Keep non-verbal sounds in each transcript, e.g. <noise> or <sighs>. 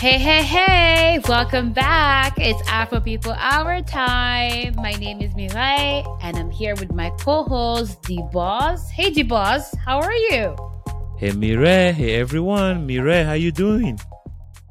Hey, hey, hey, welcome back. It's Afro People Hour time. My name is Mirai, and I'm here with my co host, D Boss. Hey, D Boss, how are you? Hey, Mirai. Hey, everyone. Mirai, how you doing?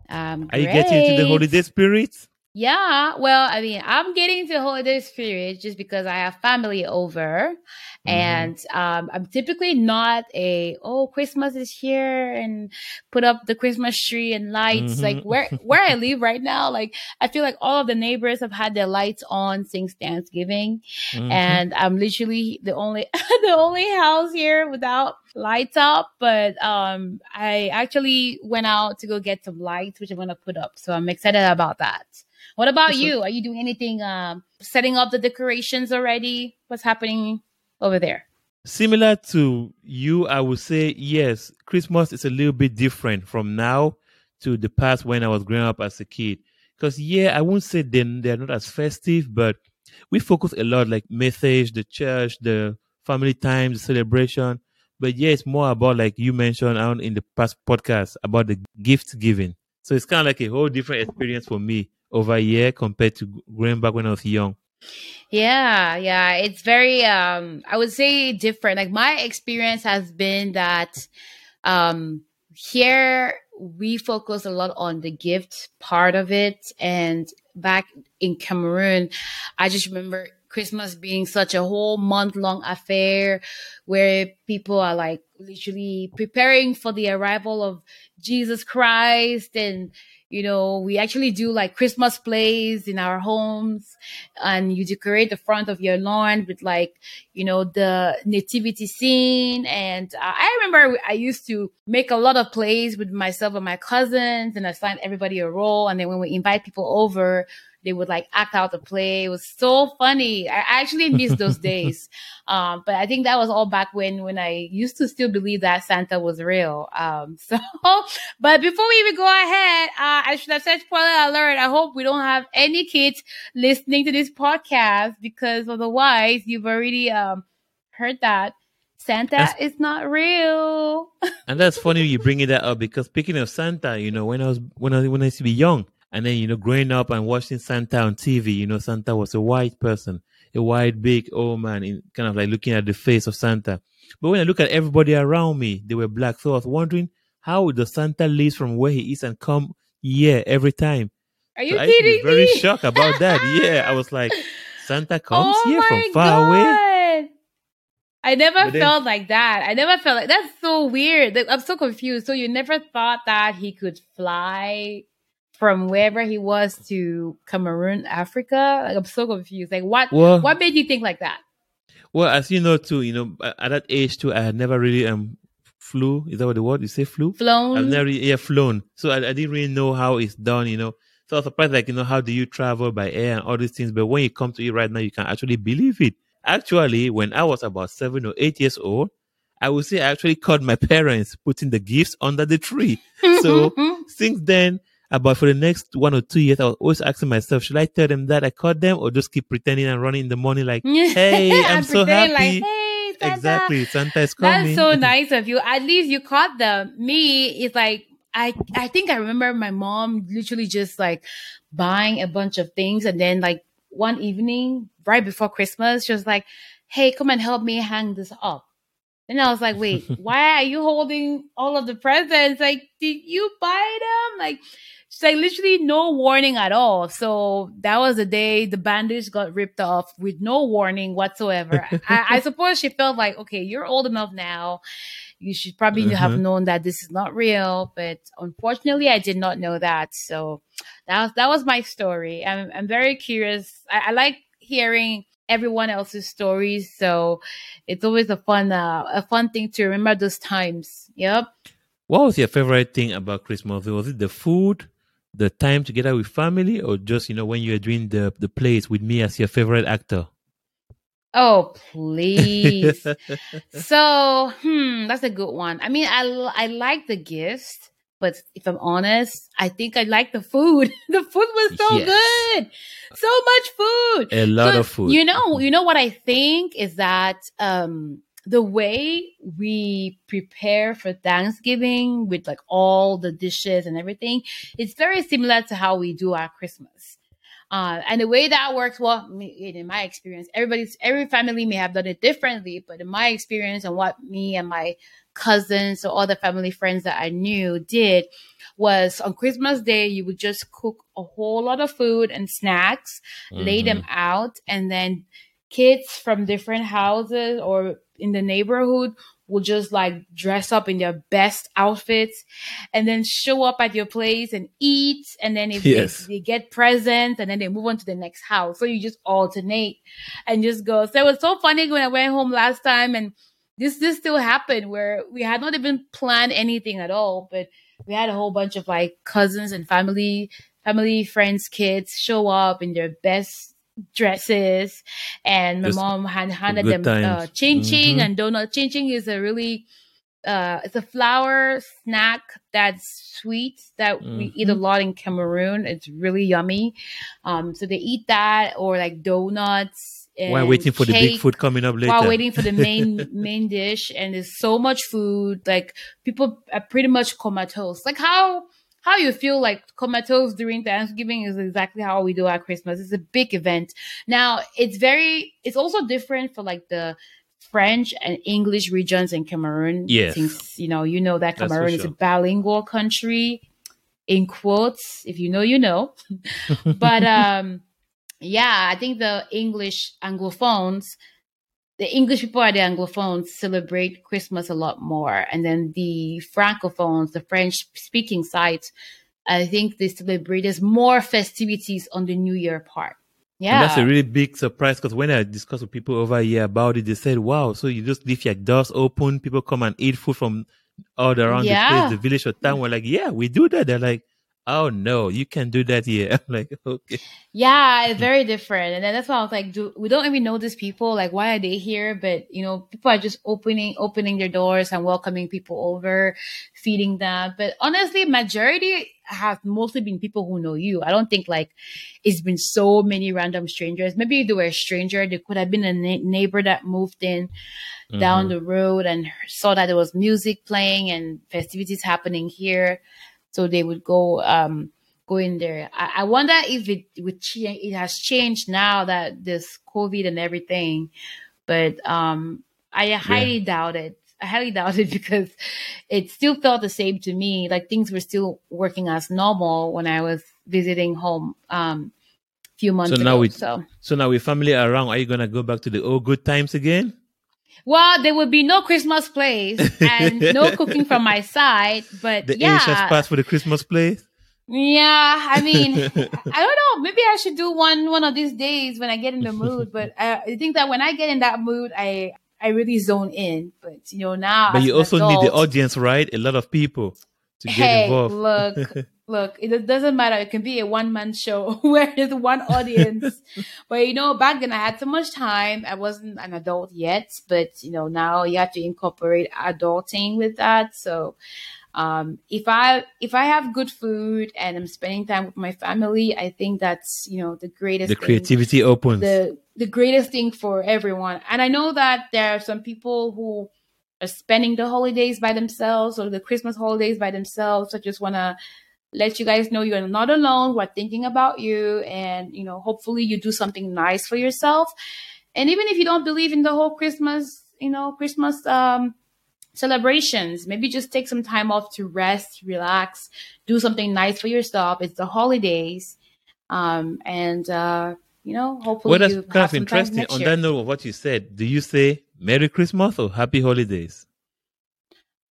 Um, Are you getting into the holiday spirit? Yeah, well, I mean, I'm getting to holiday spirit just because I have family over, mm-hmm. and um, I'm typically not a oh Christmas is here and put up the Christmas tree and lights. Mm-hmm. Like where where I live right now, like I feel like all of the neighbors have had their lights on since Thanksgiving, mm-hmm. and I'm literally the only <laughs> the only house here without lights up. But um, I actually went out to go get some lights, which I'm gonna put up. So I'm excited about that. What about you? Are you doing anything, um, setting up the decorations already? What's happening over there? Similar to you, I would say yes. Christmas is a little bit different from now to the past when I was growing up as a kid. Because yeah, I won't say then they're not as festive, but we focus a lot like message, the church, the family time, the celebration. But yeah, it's more about like you mentioned on in the past podcast about the gift giving. So it's kind of like a whole different experience for me over here compared to growing back when I was young. Yeah, yeah, it's very um I would say different. Like my experience has been that um here we focus a lot on the gift part of it and back in Cameroon I just remember Christmas being such a whole month long affair where people are like literally preparing for the arrival of Jesus Christ and you know, we actually do like Christmas plays in our homes and you decorate the front of your lawn with like, you know, the nativity scene. And uh, I remember I used to make a lot of plays with myself and my cousins and assign everybody a role. And then when we invite people over, they would like act out the play. It was so funny. I actually miss those <laughs> days. Um, but I think that was all back when when I used to still believe that Santa was real. Um, <laughs> so, but before we even go ahead, uh, I should have said spoiler alert. I hope we don't have any kids listening to this podcast because otherwise you've already um, heard that. Santa that's, is not real. and that's funny you bringing that up because speaking of Santa, you know, when I was when I when I used to be young, and then, you know, growing up and watching Santa on TV, you know, Santa was a white person, a white, big old man, in, kind of like looking at the face of Santa. But when I look at everybody around me, they were black. So I was wondering, how does Santa leave from where he is and come here every time? Are you so kidding I was very shocked about that. yeah, I was like, <laughs> Santa comes oh here from far God. away. I never felt like that. I never felt like that's so weird. I'm so confused. So you never thought that he could fly from wherever he was to Cameroon, Africa? Like I'm so confused. Like what well, what made you think like that? Well, as you know too, you know, at that age too, I had never really um flew. Is that what the word you say? Flew? Flown. I've never yeah flown. So I, I didn't really know how it's done. You know. So I was surprised, like you know, how do you travel by air and all these things? But when you come to it right now, you can actually believe it. Actually, when I was about seven or eight years old, I would say I actually caught my parents putting the gifts under the tree. <laughs> So <laughs> since then, but for the next one or two years, I was always asking myself, should I tell them that I caught them or just keep pretending and running in the morning like, <laughs> hey, I'm so happy. Like, hey, Santa. Exactly. Santa is coming. That's so <laughs> nice of you. At least you caught them. Me, it's like, I, I think I remember my mom literally just like buying a bunch of things. And then like one evening, right before Christmas, she was like, hey, come and help me hang this up. And I was like, wait, <laughs> why are you holding all of the presents? Like, did you buy them? Like, She's like literally no warning at all. So that was the day the bandage got ripped off with no warning whatsoever. I, I, <laughs> suppose she felt like, okay, you're old enough now. You should probably mm-hmm. have known that this is not real. But unfortunately, I did not know that. So that was that was my story. I'm I'm very curious. I, I like hearing everyone else's stories. So it's always a fun uh, a fun thing to remember those times. Yep. What was your favorite thing about Christmas? Was it the food, the time together with family or just you know when you're doing the the plays with me as your favorite actor oh please <laughs> so hmm that's a good one i mean i i like the gifts but if i'm honest i think i like the food <laughs> the food was so yes. good so much food a lot so, of food you know you know what i think is that um the way we prepare for Thanksgiving with like all the dishes and everything, it's very similar to how we do our Christmas. Uh, and the way that works, well, in my experience, everybody's every family may have done it differently, but in my experience and what me and my cousins or other family friends that I knew did was on Christmas Day, you would just cook a whole lot of food and snacks, mm-hmm. lay them mm-hmm. out, and then kids from different houses or in the neighborhood will just like dress up in their best outfits and then show up at your place and eat. And then if yes. they, they, get presents and then they move on to the next house. So you just alternate and just go. So it was so funny when I went home last time and this, this still happened where we had not even planned anything at all, but we had a whole bunch of like cousins and family, family, friends, kids show up in their best dresses and my Just mom had handed them uh, ching ching mm-hmm. and donut. Ching ching is a really uh, it's a flour snack that's sweet that mm-hmm. we eat a mm-hmm. lot in Cameroon. It's really yummy. Um, so they eat that or like donuts. While waiting for the big food coming up later. While waiting for the main <laughs> main dish, and there's so much food. Like people are pretty much comatose. Like how how you feel like comatose during Thanksgiving is exactly how we do our Christmas. It's a big event. Now, it's very, it's also different for like the French and English regions in Cameroon. Yes. Since, you know, you know that Cameroon sure. is a bilingual country in quotes. If you know, you know. <laughs> but, um, yeah, I think the English Anglophones, the English people are the Anglophones celebrate Christmas a lot more. And then the Francophones, the French speaking sides, I think they celebrate there's more festivities on the New Year part. Yeah. And that's a really big surprise because when I discussed with people over here about it, they said, wow, so you just leave your doors open, people come and eat food from all around yeah. the place, the village or town. We're like, yeah, we do that. They're like, oh no, you can do that here. <laughs> I'm like, okay. Yeah, it's very different. And then that's why I was like, do we don't even know these people? Like, why are they here? But you know, people are just opening opening their doors and welcoming people over, feeding them. But honestly, majority have mostly been people who know you. I don't think like it's been so many random strangers. Maybe if they were a stranger. They could have been a na- neighbor that moved in mm-hmm. down the road and saw that there was music playing and festivities happening here so they would go um, go in there. I, I wonder if it would change. It has changed now that this COVID and everything, but um, I highly yeah. doubt it. I highly <laughs> doubt it because it still felt the same to me. Like things were still working as normal when I was visiting home um, a few months so ago. Now we, so. so now with family around, are you gonna go back to the old good times again? Well, there would be no Christmas plays and no <laughs> cooking from my side, but the yeah. Asia's pass for the Christmas plays. Yeah, I mean, <laughs> I don't know. Maybe I should do one one of these days when I get in the mood. But I, I think that when I get in that mood, I I really zone in. But you know now, but you also adult, need the audience, right? A lot of people to get hey, involved. look, <laughs> look, it doesn't matter. It can be a one man show <laughs> where there's one audience. but you know, back then I had so much time. I wasn't an adult yet, but you know, now you have to incorporate adulting with that. So, um, if I if I have good food and I'm spending time with my family, I think that's you know the greatest. The creativity thing, opens. The the greatest thing for everyone, and I know that there are some people who are spending the holidays by themselves or the Christmas holidays by themselves. I just want to let you guys know you're not alone. We're thinking about you. And, you know, hopefully you do something nice for yourself. And even if you don't believe in the whole Christmas, you know, Christmas, um, celebrations, maybe just take some time off to rest, relax, do something nice for yourself. It's the holidays. Um, and, uh, you know, hopefully. Well, that's kind of interesting. On that note of what you said, do you say Merry Christmas or Happy Holidays?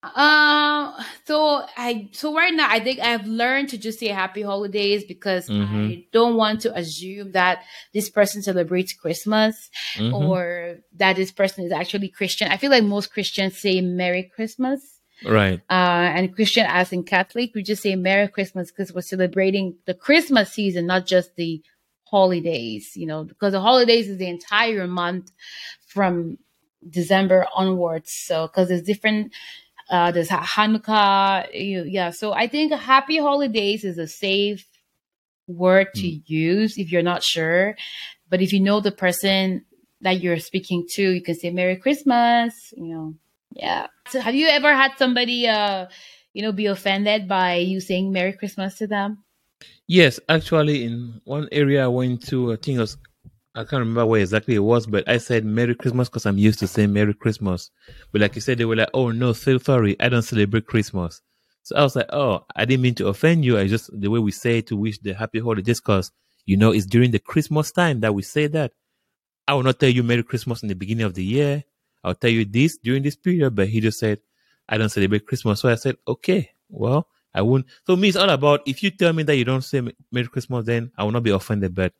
Um. So I so right now I think I've learned to just say happy holidays because mm-hmm. I don't want to assume that this person celebrates Christmas mm-hmm. or that this person is actually Christian. I feel like most Christians say Merry Christmas. Right. Uh, and Christian as in Catholic, we just say Merry Christmas because we're celebrating the Christmas season, not just the holidays, you know, because the holidays is the entire month from December onwards. So, because there's different uh, there's Hanukkah. You, yeah. So I think happy holidays is a safe word to mm. use if you're not sure. But if you know the person, that you're speaking to. You can say Merry Christmas, you know. Yeah. So have you ever had somebody uh you know be offended by you saying Merry Christmas to them? Yes, actually, in one area I went to, I think it was, I can't remember where exactly it was, but I said Merry Christmas because I'm used to saying Merry Christmas. But like you said, they were like, oh no, so sorry, I don't celebrate Christmas. So I was like, oh, I didn't mean to offend you. I just, the way we say to wish the happy holidays because, you know, it's during the Christmas time that we say that. I will not tell you Merry Christmas in the beginning of the year. I'll tell you this during this period. But he just said, I don't celebrate Christmas. So I said, okay, well, I won't. So me, it's all about if you tell me that you don't say Merry Christmas, then I will not be offended. But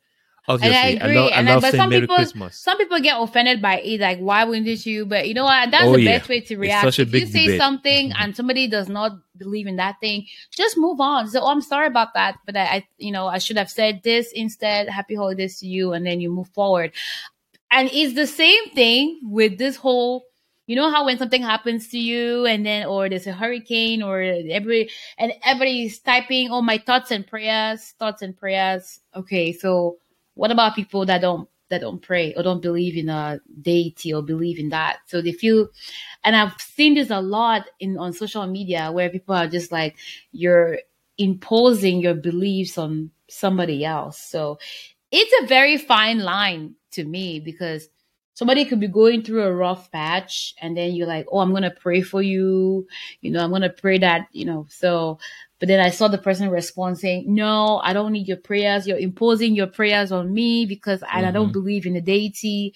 obviously, and I agree. I love, and I love but some Merry people, Christmas. some people get offended by it. Like, why wouldn't you? But you know what? That's Oh, the yeah. best way to react. if you say debate. something Mhm. and somebody does not believe in that thing, just move on. So, oh, I'm sorry about that, but I, I, you know, I should have said this instead. Happy holidays to you, and then you move forward. And it's the same thing with this whole. You know how when something happens to you, and then or there's a hurricane, or every and everybody's typing, "Oh, my thoughts and prayers, thoughts and prayers." Okay, so what about people that don't that don't pray or don't believe in a deity or believe in that? So they feel and i've seen this a lot in on social media where people are just like you're imposing your beliefs on somebody else. So it's a very fine line to me because somebody could be going through a rough patch and then you're like oh i'm gonna pray for you. You know i'm gonna pray that you know. So but then I saw the person respond saying, No, I don't need your prayers. You're imposing your prayers on me because I, I don't Mhm. believe in the deity.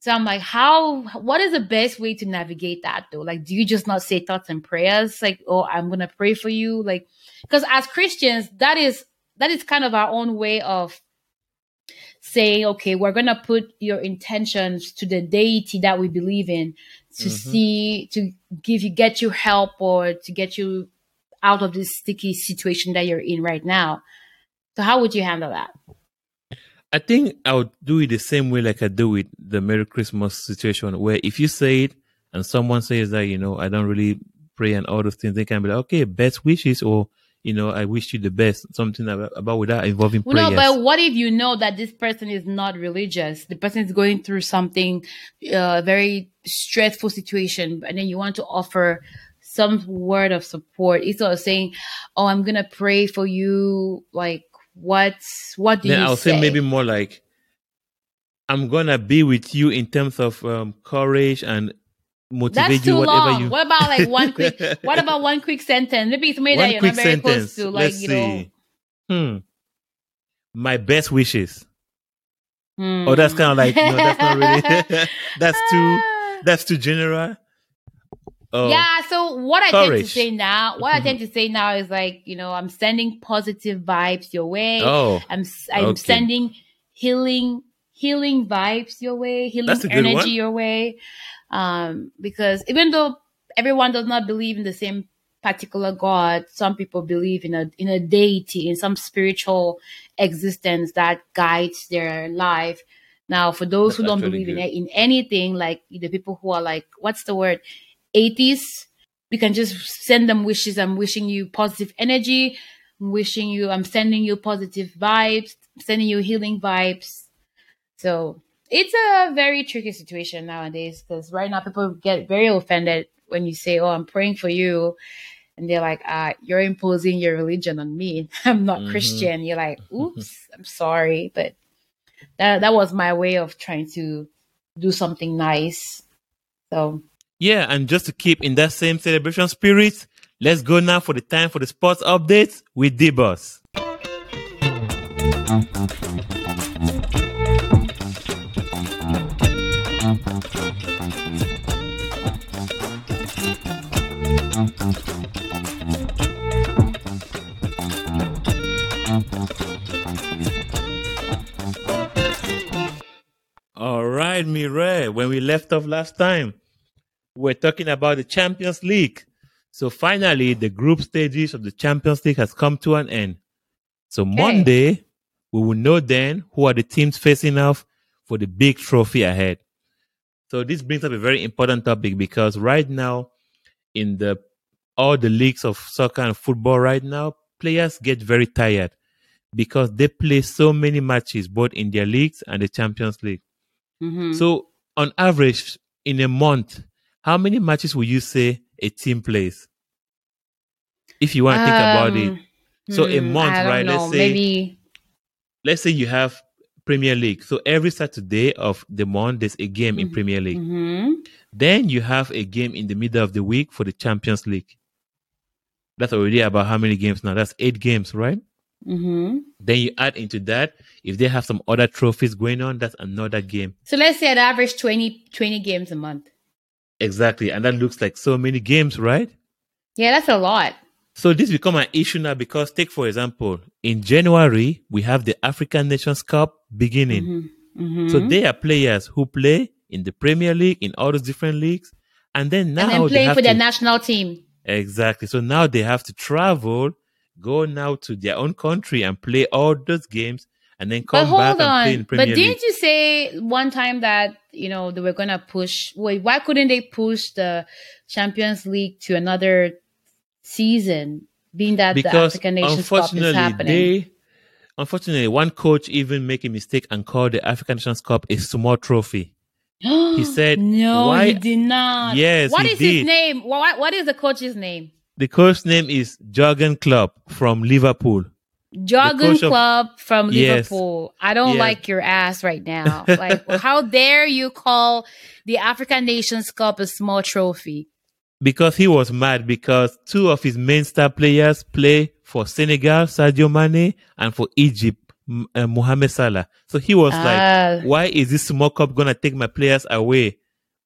So I'm like, how, what is the best way to navigate that though? Like, do you just not say thoughts and prayers? Like, oh, I'm going to pray for you. Like, because as Christians, that is, that is kind of our own way of saying, okay, we're going to put your intentions to the deity that we believe in to Mhm. see, to give you, get you help or to get you out of this sticky situation that you're in right now. So how would you handle that? I think I would do it the same way like I do with the Merry Christmas situation, where if you say it and someone says that, you know, I don't really pray and all those things, they can be like, okay, best wishes, or, you know, I wish you the best, something about, about without involving Well, prayers. no, but what if you know that this person is not religious? The person is going through something, uh, very stressful situation, and then you want to offer some word of support instead of saying, "Oh, I'm gonna pray for you." Like, what? What do then you I'll say? maybe more like, I'm gonna be with you in terms of um, courage and motivate That's you, too whatever long. you. What about like one quick? <laughs> what about one quick sentence? Maybe somebody that One you're not very close to, like Let's you know. see. Hmm. My best wishes. hmm. Oh, that's kind of like no, that's not really. <laughs> <laughs> that's too. That's too general. Oh, Yeah, so what I tend to say now, what I tend to say now is like, you know, I'm sending positive vibes your way. Oh, I'm I'm okay. sending healing healing vibes your way, healing good energy your way. Um, because even though everyone does not believe in the same particular God, some people believe in a in a deity, in some spiritual existence that guides their life. Now, for those That's who don't believe in in anything, like the people who are like, what's the word, atheists, we can just send them wishes. I'm wishing you positive energy. I'm wishing you. I'm sending you positive vibes. Sending you healing vibes. So it's a very tricky situation nowadays because right now people get very offended when you say, "Oh, I'm praying for you," and they're like, "Ah, you're imposing your religion on me. <laughs> I'm not Mhm. Christian." You're like, <laughs> "Oops, I'm sorry," but that that was my way of trying to do something nice. So yeah, and just to keep in that same celebration spirit, let's go now for the time for the sports updates with D-Boss. All right, Mire. When we left off last time, we're talking about the Champions League. So finally, the group stages of the Champions League has come to an end. So Monday, we will know then who are the teams facing off for the big trophy ahead. So this brings up a very important topic because right now, in the all the leagues of soccer and football right now, players get very tired because they play so many matches both in their leagues and the Champions League. Mhm. So on average, in a month, how many matches would you say a team plays? If you want to think about it, Um, So a hmm, month, right? Let's say- maybe. let's say you have Premier League. So every Saturday of the month, there's a game in Mhm. Premier League. hmm Then you have a game in the middle of the week for the Champions League. That's already about how many games now? That's eight games, right? hmm Then you add into that, if they have some other trophies going on, that's another game. So let's say an average 20, 20 games a month. Exactly. And that looks like so many games, right? Yeah, that's a lot. So this become an issue now because take for example, in January, we have the African Nations Cup beginning. hmm hmm So they are players who play in the Premier League, in all those different leagues. And then now and then playing for their national team. Exactly. So now they have to travel, go now to their own country and play all those games and then But come hold back and play on. But League. didn't you say one time that you know they were gonna push? Wait, why couldn't they push the Champions League to another season? Being that the African Nations Cup is happening. they unfortunately one coach even make a mistake and called the African Nations Cup a small trophy. <gasps> he said, "No, why- he did not." Yes, What is his name? What What is the coach's name? The coach's name is Jurgen Klopp from Liverpool. Of- Klopp from Yes. Liverpool. I don't Yes. like your ass right now. Like, <laughs> how dare you call the African Nations Cup a small trophy? because he was mad because two of his main star players play for Senegal, Sadio Mane, and for Egypt, M- uh, Mohamed Salah. So he was Ah. like, why is this small cup gonna take my players away?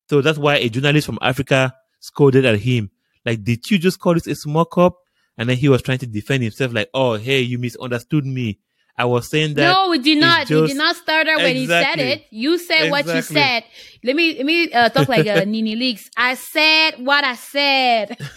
So that's why a journalist from Africa scolded at him. Like, did you just call this a small cup? And then he was trying to defend himself, like, oh, hey, you misunderstood me. I was saying that. no, we did not. we did not start there when Exactly. he said it. You said what you said. Let me let me uh, talk like <laughs> a NeNe Leakes. I said what I said. <laughs> <laughs>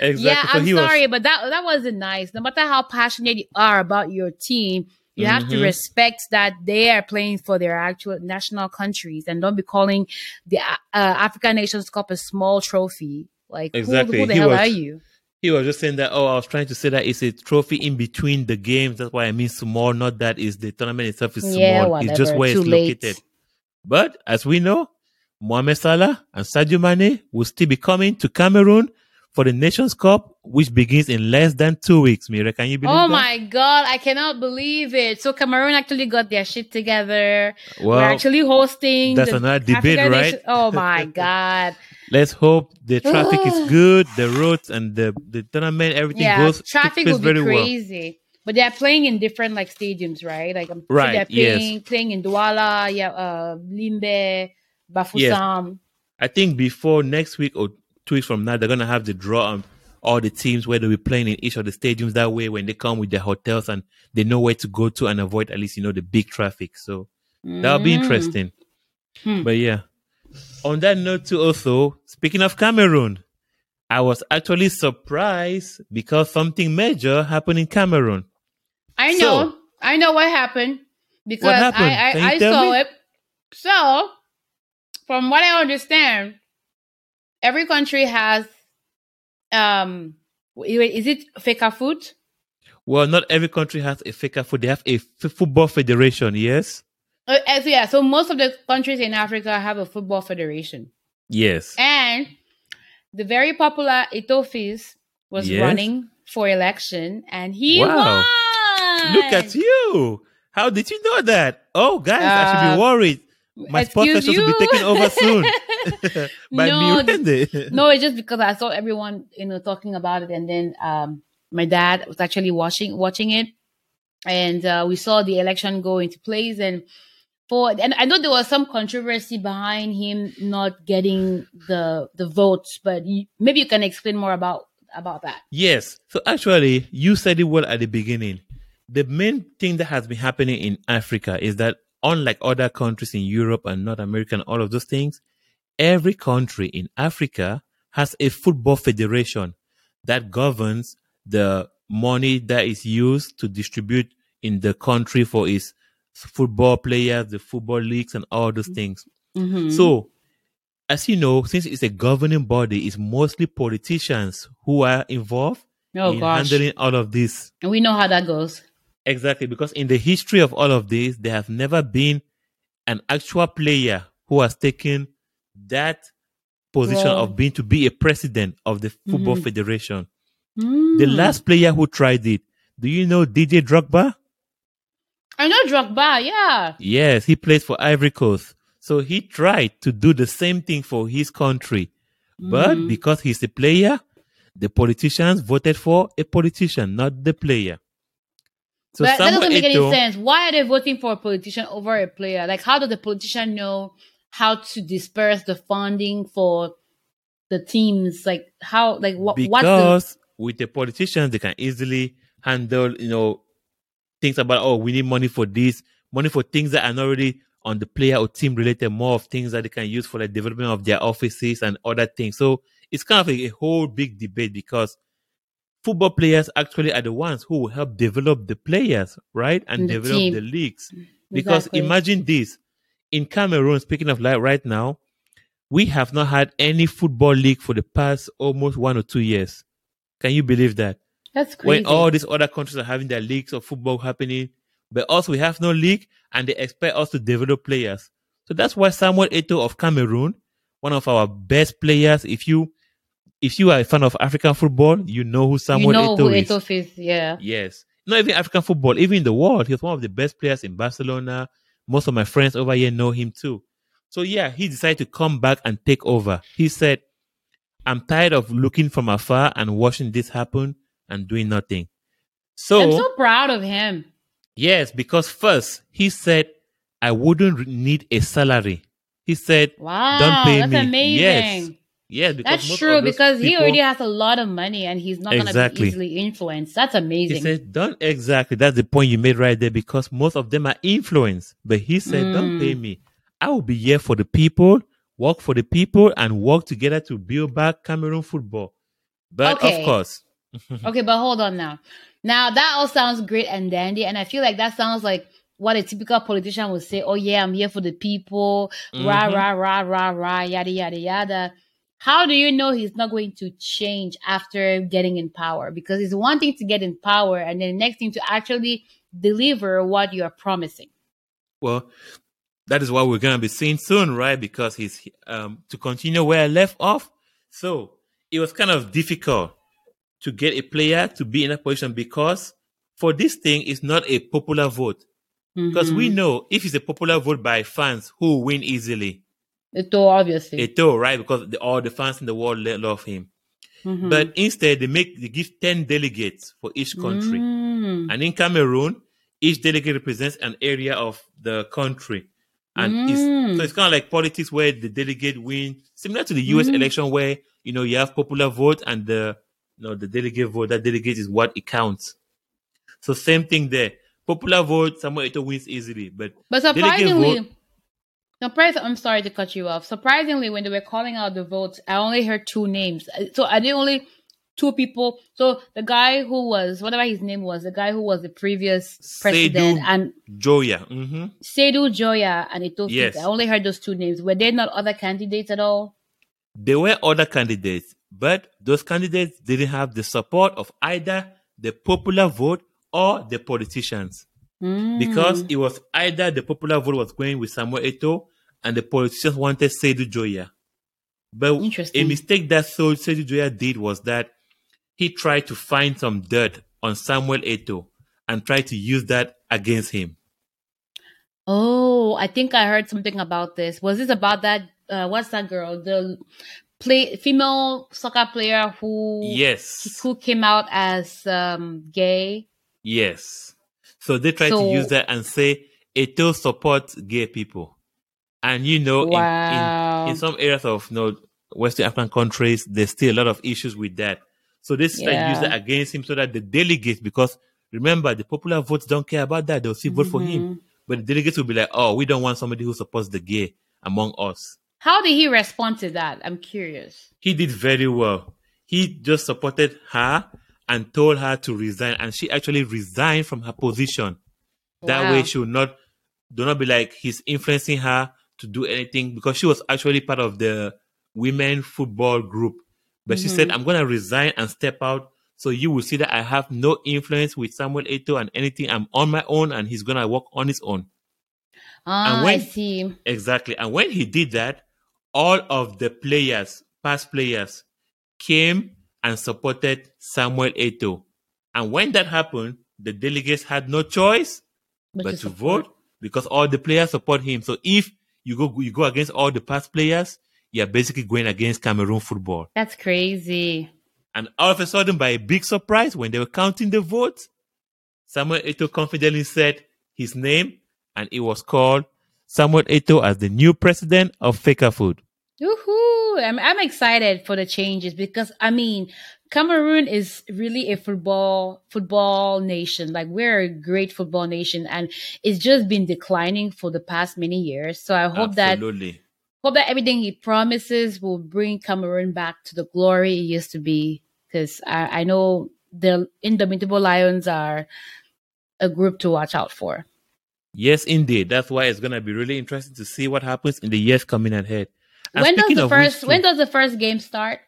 exactly. Yeah, So I'm he was- sorry, but that that wasn't nice. No matter how passionate you are about your team, you have to Mhm. respect that they are playing for their actual national countries, and don't be calling the uh, African Nations Cup a small trophy. Like, who- who, the He hell was- are you? He was just saying that, oh, I was trying to say that it's a trophy in between the games. That's why I mean small, not that is the tournament itself is Yeah, small. It's just where Too it's late. located. But as we know, Mohamed Salah and Sadio Mane will still be coming to Cameroon for the Nations Cup, which begins in less than two weeks. Mira, can you believe Oh that? my god, I cannot believe it. So Cameroon actually got their shit together. Well, We're actually hosting. that's the another debate, African right? Nation- Oh my <laughs> god. let's hope the <sighs> traffic is good, the roads and the, the tournament, everything yeah, goes traffic will be very well. crazy. But they're playing in different like stadiums, right? Like I'm Right, they're yes. playing playing in Douala, yeah, uh Limbe, Bafoussam. I think before next week or two weeks from now, they're gonna have the draw on all the teams where they'll be playing in each of the stadiums. That way, when they come with their hotels and they know where to go to and avoid at least you know the big traffic. So that'll be Mm. interesting. Hmm. But yeah, on that note too. Also, speaking of Cameroon, I was actually surprised because something major happened in Cameroon. I So- know. I know what happened. Because happened? I, I, I saw me? it. So from what I understand, every country has um is it FECAFOOT? Well, not every country has a FECAFOOT. They have a f- football federation. Yes. Uh, uh, so yeah, so most of the countries in Africa have a football federation. Yes. And the very popular Eto'o Fils was Yes. running for election and he Wow. won. Look at you. How did you know that? Oh, guys, I should Uh, be worried. My excuse sessions will be taken over soon <laughs> by No, Mirende. <laughs> no, it's just because I saw everyone, you know, talking about it, and then um, my dad was actually watching watching it, and uh, we saw the election go into place, and for and I know there was some controversy behind him not getting the the votes, but you, maybe you can explain more about about that. Yes. So actually, you said it well at the beginning. The main thing that has been happening in Africa is that unlike other countries in Europe and North America and all of those things, every country in Africa has a football federation that governs the money that is used to distribute in the country for its football players, the football leagues, and all those things. Mm-hmm. So, as you know, since it's a governing body, it's mostly politicians who are involved oh in gosh, handling all of this. and we know how that goes. Exactly, because in the history of all of this, there have never been an actual player who has taken that position of being to be a president of the football Mhm. federation. The Mm. last player who tried it, do you know Didier Drogba? I know Drogba, yeah. Yes, he plays for Ivory Coast. So he tried to do the same thing for his country. But Mhm. because he's a player, the politicians voted for a politician, not the player. So but that doesn't make any Eto'o- sense. Why are they voting for a politician over a player? Like, how does the politician know how to disperse the funding for the teams? Like, how? Like, what? what's the? because with the politicians they can easily handle you know things about oh we need money for this money for things that are not really on the player or team related more of things that they can use for the development of their offices and other things so it's kind of a, a whole big debate because football players actually are the ones who will help develop the players right and the develop team. the leagues mm, because Exactly. imagine this in Cameroon, speaking of like right now, we have not had any football league for the past almost one or two years. Can you believe that? That's crazy. When all these other countries are having their leagues of football happening, but also we have no league and they expect us to develop players. So that's why Samuel Eto'o of Cameroon, one of our best players, if you if you are a fan of African football, you know who Samuel you know Eto'o who is. Eto'o is, yeah. Yes. Not even African football, even in the world. He was one of the best players in Barcelona. Most of my friends over here know him too. So yeah, he decided to come back and take over. He said, I'm tired of looking from afar and watching this happen and doing nothing. So, I'm so proud of him. yes, because first he said, I wouldn't need a salary. He said, Wow, Don't pay that's me. amazing. Yes. Yeah, because That's true because he already has a lot of money and he's not going to be easily influenced. That's amazing. He said, don't exactly. That's the point you made right there because most of them are influenced. But he said, don't Mm. pay me. I will be here for the people, work for the people, and work together to build back Cameroon football. But Okay. of course, <laughs> okay, but hold on now. Now that all sounds great and dandy, and I feel like that sounds like what a typical politician would say. Oh yeah, I'm here for the people. Rah Mhm. rah rah rah rah yada yada yada. How do you know he's not going to change after getting in power? Because it's one thing to get in power, and then the next thing to actually deliver what you are promising. well, that is what we're gonna be seeing soon, right? Because he's um to continue where I left off. So it was kind of difficult to get a player to be in a position because for this thing, it's not a popular vote. Because we Mhm. know if it's a popular vote by fans, who win easily? Eto'o, obviously. Eto'o, right? Because the, all the fans in the world love him. Mhm. But instead, they make they give ten delegates for each country, Mm. and in Cameroon, each delegate represents an area of the country, and Mm. it's, so it's kind of like politics where the delegate win, similar to the U.S. Mm. election where you know you have popular vote and the you know the delegate vote. That delegate is what it counts. So same thing there. Popular vote, Samuel Eto'o wins easily, but But Delegate vote- surprise, I'm sorry to cut you off. Surprisingly, when they were calling out the votes, I only heard two names. So I did only two people. So the guy who was whatever his name was, the guy who was the previous president, and Njoya. hmm Seidou Njoya and Eto'o Yes. I only heard those two names. Were there not other candidates at all? There were other candidates, but those candidates didn't have the support of either the popular vote or the politicians. Mm. Because it was either the popular vote was going with Samuel Eto'o and the politicians wanted Seidou Njoya. But a mistake that so- Seidou Njoya did was that he tried to find some dirt on Samuel Eto'o and tried to use that against him. Oh, I think I heard something about this. Was this about that? Uh, what's that girl? The play female soccer player who Yes. who came out as um, gay. Yes. So they try to use that and say it Eto'o supports gay people. And you know, in- Wow. in, in, some areas of you know, Western African countries, there's still a lot of issues with that. So they try to use that against him so that the delegates, because remember, the popular votes don't care about that. They'll still vote for Mm-hmm. him. But the delegates will be like, oh, we don't want somebody who supports the gay among us. How did he respond to that? I'm curious. He did very well. He just supported her and told her to resign, and she actually resigned from her position. That Wow. way, she would not do not be like he's influencing her to do anything because she was actually part of the women football group. But she Mm-hmm. said, "I'm going to resign and step out." So you will see that I have no influence with Samuel Eto'o and anything. I'm on my own, and he's going to work on his own. Ah, when- I see. Exactly. And when he did that, all of the players, past players, came and supported Samuel Eto'o. And when that happened, the delegates had no choice But but to support. vote because all the players support him. So if you go you go against all the past players, you're basically going against Cameroon football. That's crazy. And all of a sudden, by a big surprise, when they were counting the votes, Samuel Eto'o confidently said his name, and it was called Samuel Eto'o as the new president of FECAFOOT. Woohoo! I'm I'm excited for the changes because I mean, Cameroon is really a football football nation. Like we're a great football nation, and it's just been declining for the past many years. So I hope that hope that everything he promises will bring Cameroon back to the glory it used to be. Because I, I know the Indomitable Lions are a group to watch out for. Yes, indeed. That's why it's gonna be really interesting to see what happens in the years coming ahead. And when does the first when does the first game start?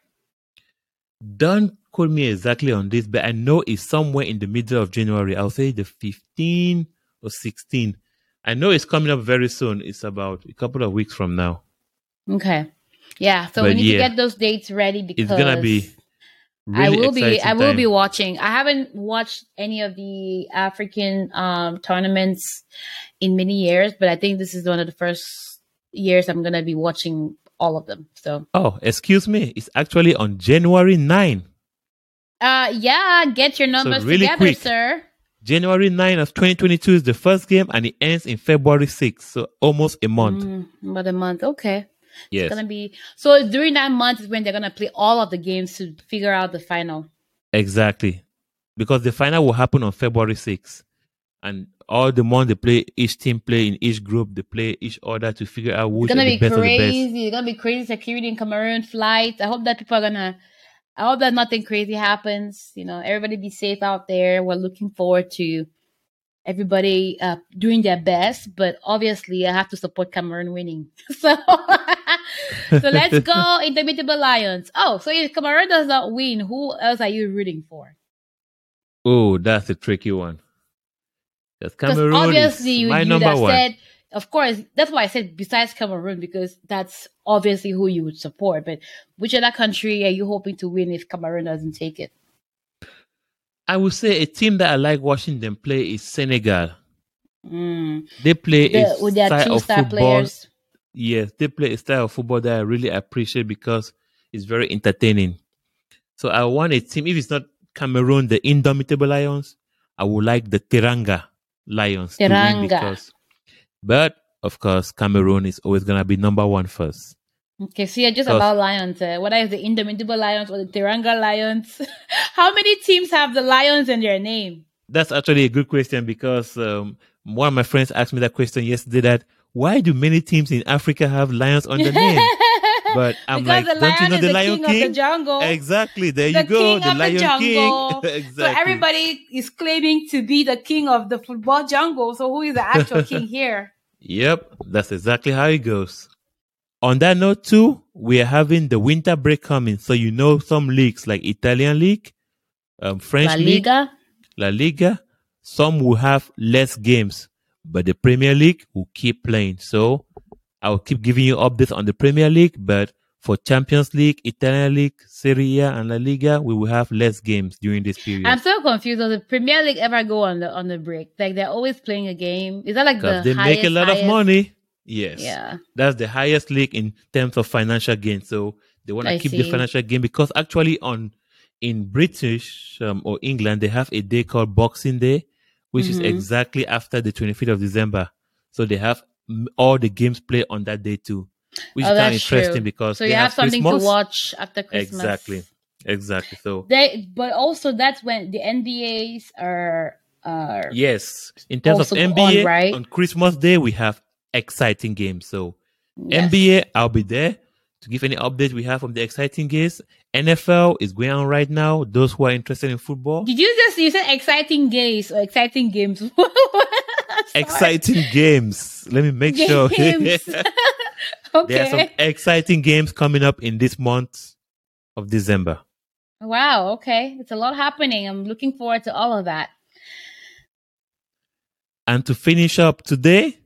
Don't quote me exactly on this, but I know it's somewhere in the middle of January. I'll say the 15 or 16. I know it's coming up very soon. It's about a couple of weeks from now. Okay. Yeah, so we need yeah, to get those dates ready because It's gonna be really I will be I will be watching. I haven't watched any of the African um tournaments in many years, but I think this is one of the first years I'm gonna be watching all of them. So Oh, excuse me. It's actually on January 9. uh yeah, get your numbers really together, quick. sir. January 9 of 2022 is the first game and it ends in February 6. So almost a month. Mm, about a month. Okay. yes. It's gonna be so during that month is when they're gonna play all of the games to figure out the final. Exactly. Because the final will happen on February 6th. And all the month they play, each team play in each group, they play each other to figure out who's gonna be best of the best. crazy. It's gonna be crazy security in Cameroon flights. I hope that people are gonna. I hope that nothing crazy happens. You know, everybody be safe out there. We're looking forward to everybody uh, doing their best, but obviously, I have to support Cameroon winning. <laughs> So, <laughs> so let's go, <laughs> Indomitable Lions. Oh, so if Cameroon does not win, who else are you rooting for? Oh, that's a tricky one. Because Cameroon obviously, is you, my you'd number one. said, of course, that's why I said besides Cameroon, because that's obviously who you would support. But which other country are you hoping to win if Cameroon doesn't take it? I would say a team that I like watching them play is Senegal. Mm. They play The- a with their style two of star football. players. Yes, they play a style of football that I really appreciate because it's very entertaining. So I want a team. If it's not Cameroon, the Indomitable Lions, I would like the Teranga Lions to win Teranga. because. But of course, Cameroon is always gonna be number one first. Okay, so you're just about Lions. Uh, whether it's the Indomitable Lions or the Teranga Lions. <laughs> How many teams have the Lions in their name? That's actually a good question because um, one of my friends asked me that question yesterday. That why do many teams in Africa have lions on the <laughs> name? But I'm because like, the don't you lion know is the the Lion king, King? of the jungle. Exactly. There the you go. king The of Lion the. King. <laughs> exactly. So everybody is claiming to be the king of the football jungle. So who is the actual <laughs> king here? Yep, that's exactly how it goes. On that note, too, we are having the winter break coming. So you know some leagues like Italian league, um, French La league, La Liga. Some will have less games, but the Premier League will keep playing. So I'll keep giving you updates on the Premier League, but for Champions League, Italian League, Serie A, and La Liga, we will have less games during this period. I'm so confused. Does the Premier League ever go on the on the break? Like they're always playing a game. Is that like the they highest, make a lot highest? of money. Yes. Yeah. That's the highest league in terms of financial gain. So they want to keep the financial gain because actually on in British um, or England they have a day called Boxing Day, which is Mhm. exactly after the 25th of December. So they have all the games played on that day too, which Oh, is kind of interesting true. because So you have something Christmas. to watch after Christmas. Exactly. Exactly. So They, but also that's when the NBAs are are yes, in terms of Also on, NBA right? on Christmas Day we have exciting games. So yes. NBA, I'll be there to give any update we have from the exciting games. NFL is going on right now. Those who are interested in football, Did you just you said exciting games or exciting games? <laughs> Exciting games. Let me make sure. <laughs> Games. there <laughs> are some exciting games coming up in this month of December. Wow. Okay. It's a lot happening. I'm looking forward to all of that. And to finish up today,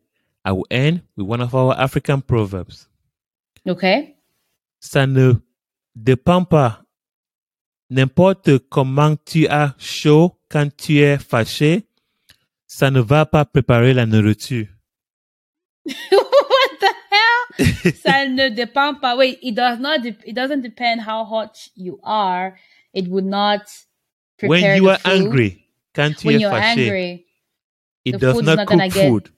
I will end with one of our African proverbs. Okay. Ça ne dépend pas. N'importe comment tu as chaud quand tu es fâché, ça ne va pas préparer la nourriture. <laughs> what the hell? Ça ne dépend pas. Wait, it does not. De- it doesn't depend how hot you are. It would not prepare when you the are food. angry, quand tu when es you're fâché, angry. it the does food's not not cook gonna get- food.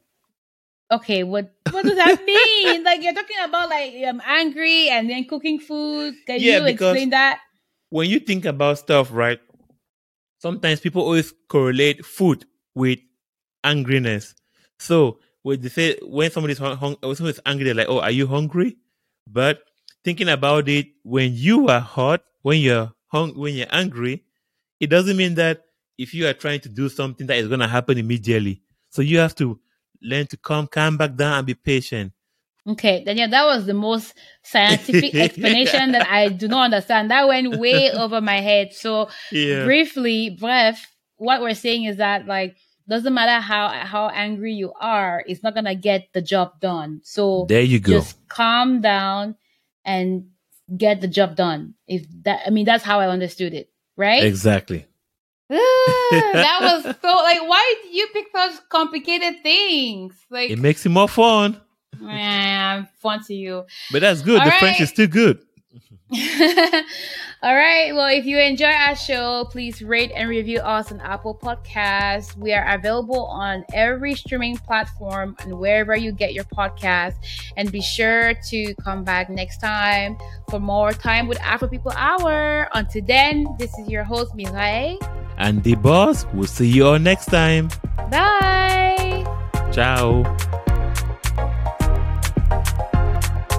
Okay, what what does that mean? like you're talking about like I'm angry and then cooking food. Can Yeah, you because- explain that? When you think about stuff, right? Sometimes people always correlate food with angriness. So when they say when somebody's hung, when somebody's angry, they're like, "Oh, are you hungry?" But thinking about it, when you are hot, when you're hung, when you're angry, it doesn't mean that if you are trying to do something that is going to happen immediately. So you have to learn to calm, calm back down, and be patient. Okay, then yeah, that was the most scientific <laughs> explanation that I do not understand. That went way over my head. So Yeah. briefly, bref, what we're saying is that like doesn't matter how how angry you are, it's not gonna get the job done. So There you go. just calm down and get the job done. If that, I mean, that's how I understood it, right? Exactly. <laughs> That was so like, why do you pick such complicated things? Like, It makes it more fun. <laughs> man, fun to you. But that's good. All the French is still good. <laughs> All right. Well, if you enjoy our show, please rate and review us on Apple Podcasts. We are available on every streaming platform and wherever you get your podcast. And be sure to come back next time for more time with Afro People Hour. Until then, this is your host, Mireille. And the boss, we'll see you all next time. Bye. Ciao.